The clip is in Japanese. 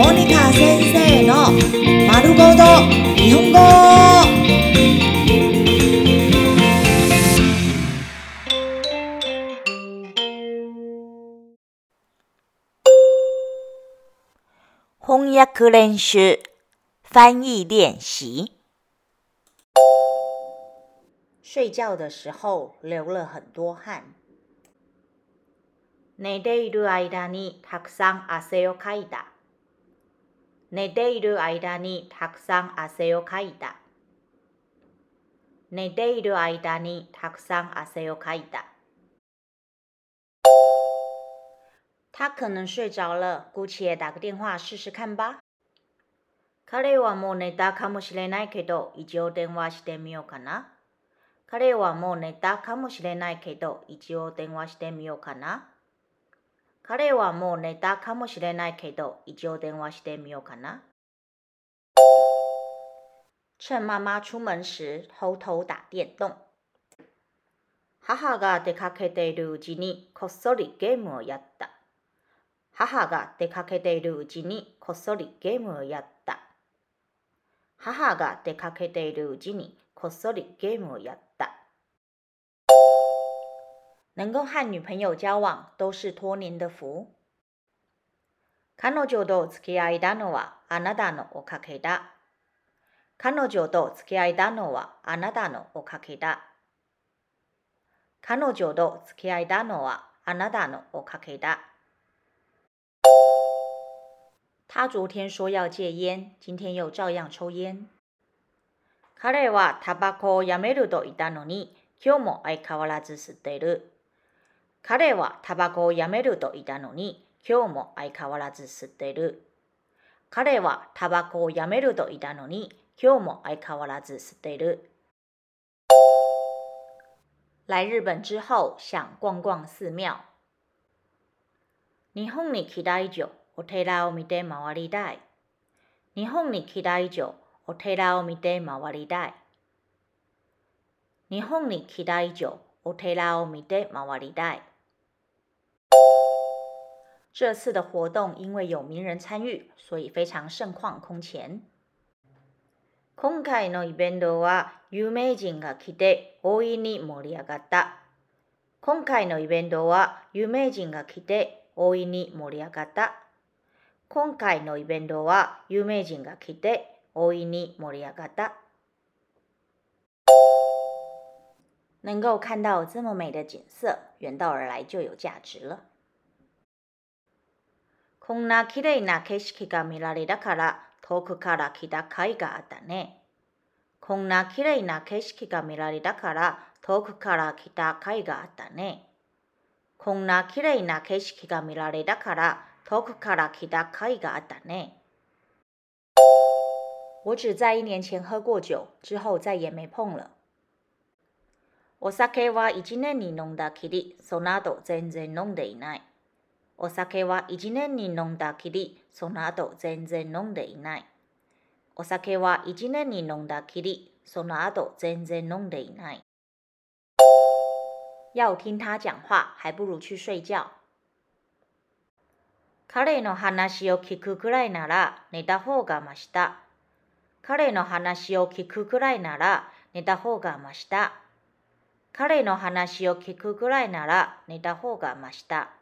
モニカ先生の丸ごと日本語翻訳練習翻译练习。睡觉的时候流了很多汗。寝ている間にたくさん汗をかいた。寝ている間にたくさん汗をかいた。寝ている間にたくさん汗をかいた。他可能睡着了，姑且打个电话试试看吧。彼はもう寝たかもしれないけど、一応電話してみようかな。彼はもう寝たかもしれないけど、一応電話してみようかな。彼はもう寝たかもしれないけど、一応電話してみようかな。趁妈妈出门时偷偷打电动。母が出かけているうちにこっそりゲームをやった。母が出かけているうちにこっそりゲームをやった。母が出かけているうちにこっそりゲームをやった。能够和女朋友交往都是托您的福。彼女と付き合いだのはあなたのおかげだ。彼女と付き合いだのはあなたのおかげだ。彼女と付き合いだのはあなたのおかげだ。他昨天说要戒烟，今天又照样抽烟。彼はタバコをやめると言ったのに、今日も相変わらず吸っている。彼はタバコをやめると言ったのに、今日も相変わらず吸ってる。彼はタバコをやめると言ったのに、今日も相変わらず吸ってる。来日本之后想逛逛寺庙。日本に来た以上、お寺を見て回りたい。日本に来た以上、お寺を見て回りたい。日本に来た以上、お寺を見て回りたい。这次的活动因为有名人参与，所以非常盛况空前。今回のイベントは有名人が来て大いに盛り上がった。今回のイベントは有名人が来て大いに盛り上がった。今回のイベントは有名人が来て大いに盛り上がった。 能够看到这么美的景色，远道而来就有价值了。こんな綺麗な景色が見られたから遠くから来た甲斐があったね。こんな綺麗な景色が見られたから遠くから来た甲斐があったね。こんな綺麗な景色が見られたから遠くから来た甲斐があったね。我只在一年前喝过酒，之后再也没碰了。 お酒は一年に飲んだきり、その後全然飲んでいない。お酒は一年に飲んだきり、その後全然飲んでいない。お酒は一年に飲んだきり、その後全然飲んでいない。要听他讲话，还不如去睡觉。彼の話を聞くくらいなら寝た方がました。彼の話を聞くくらいなら寝た方がました。彼の話を聞くぐらいなら寝た方がましだ。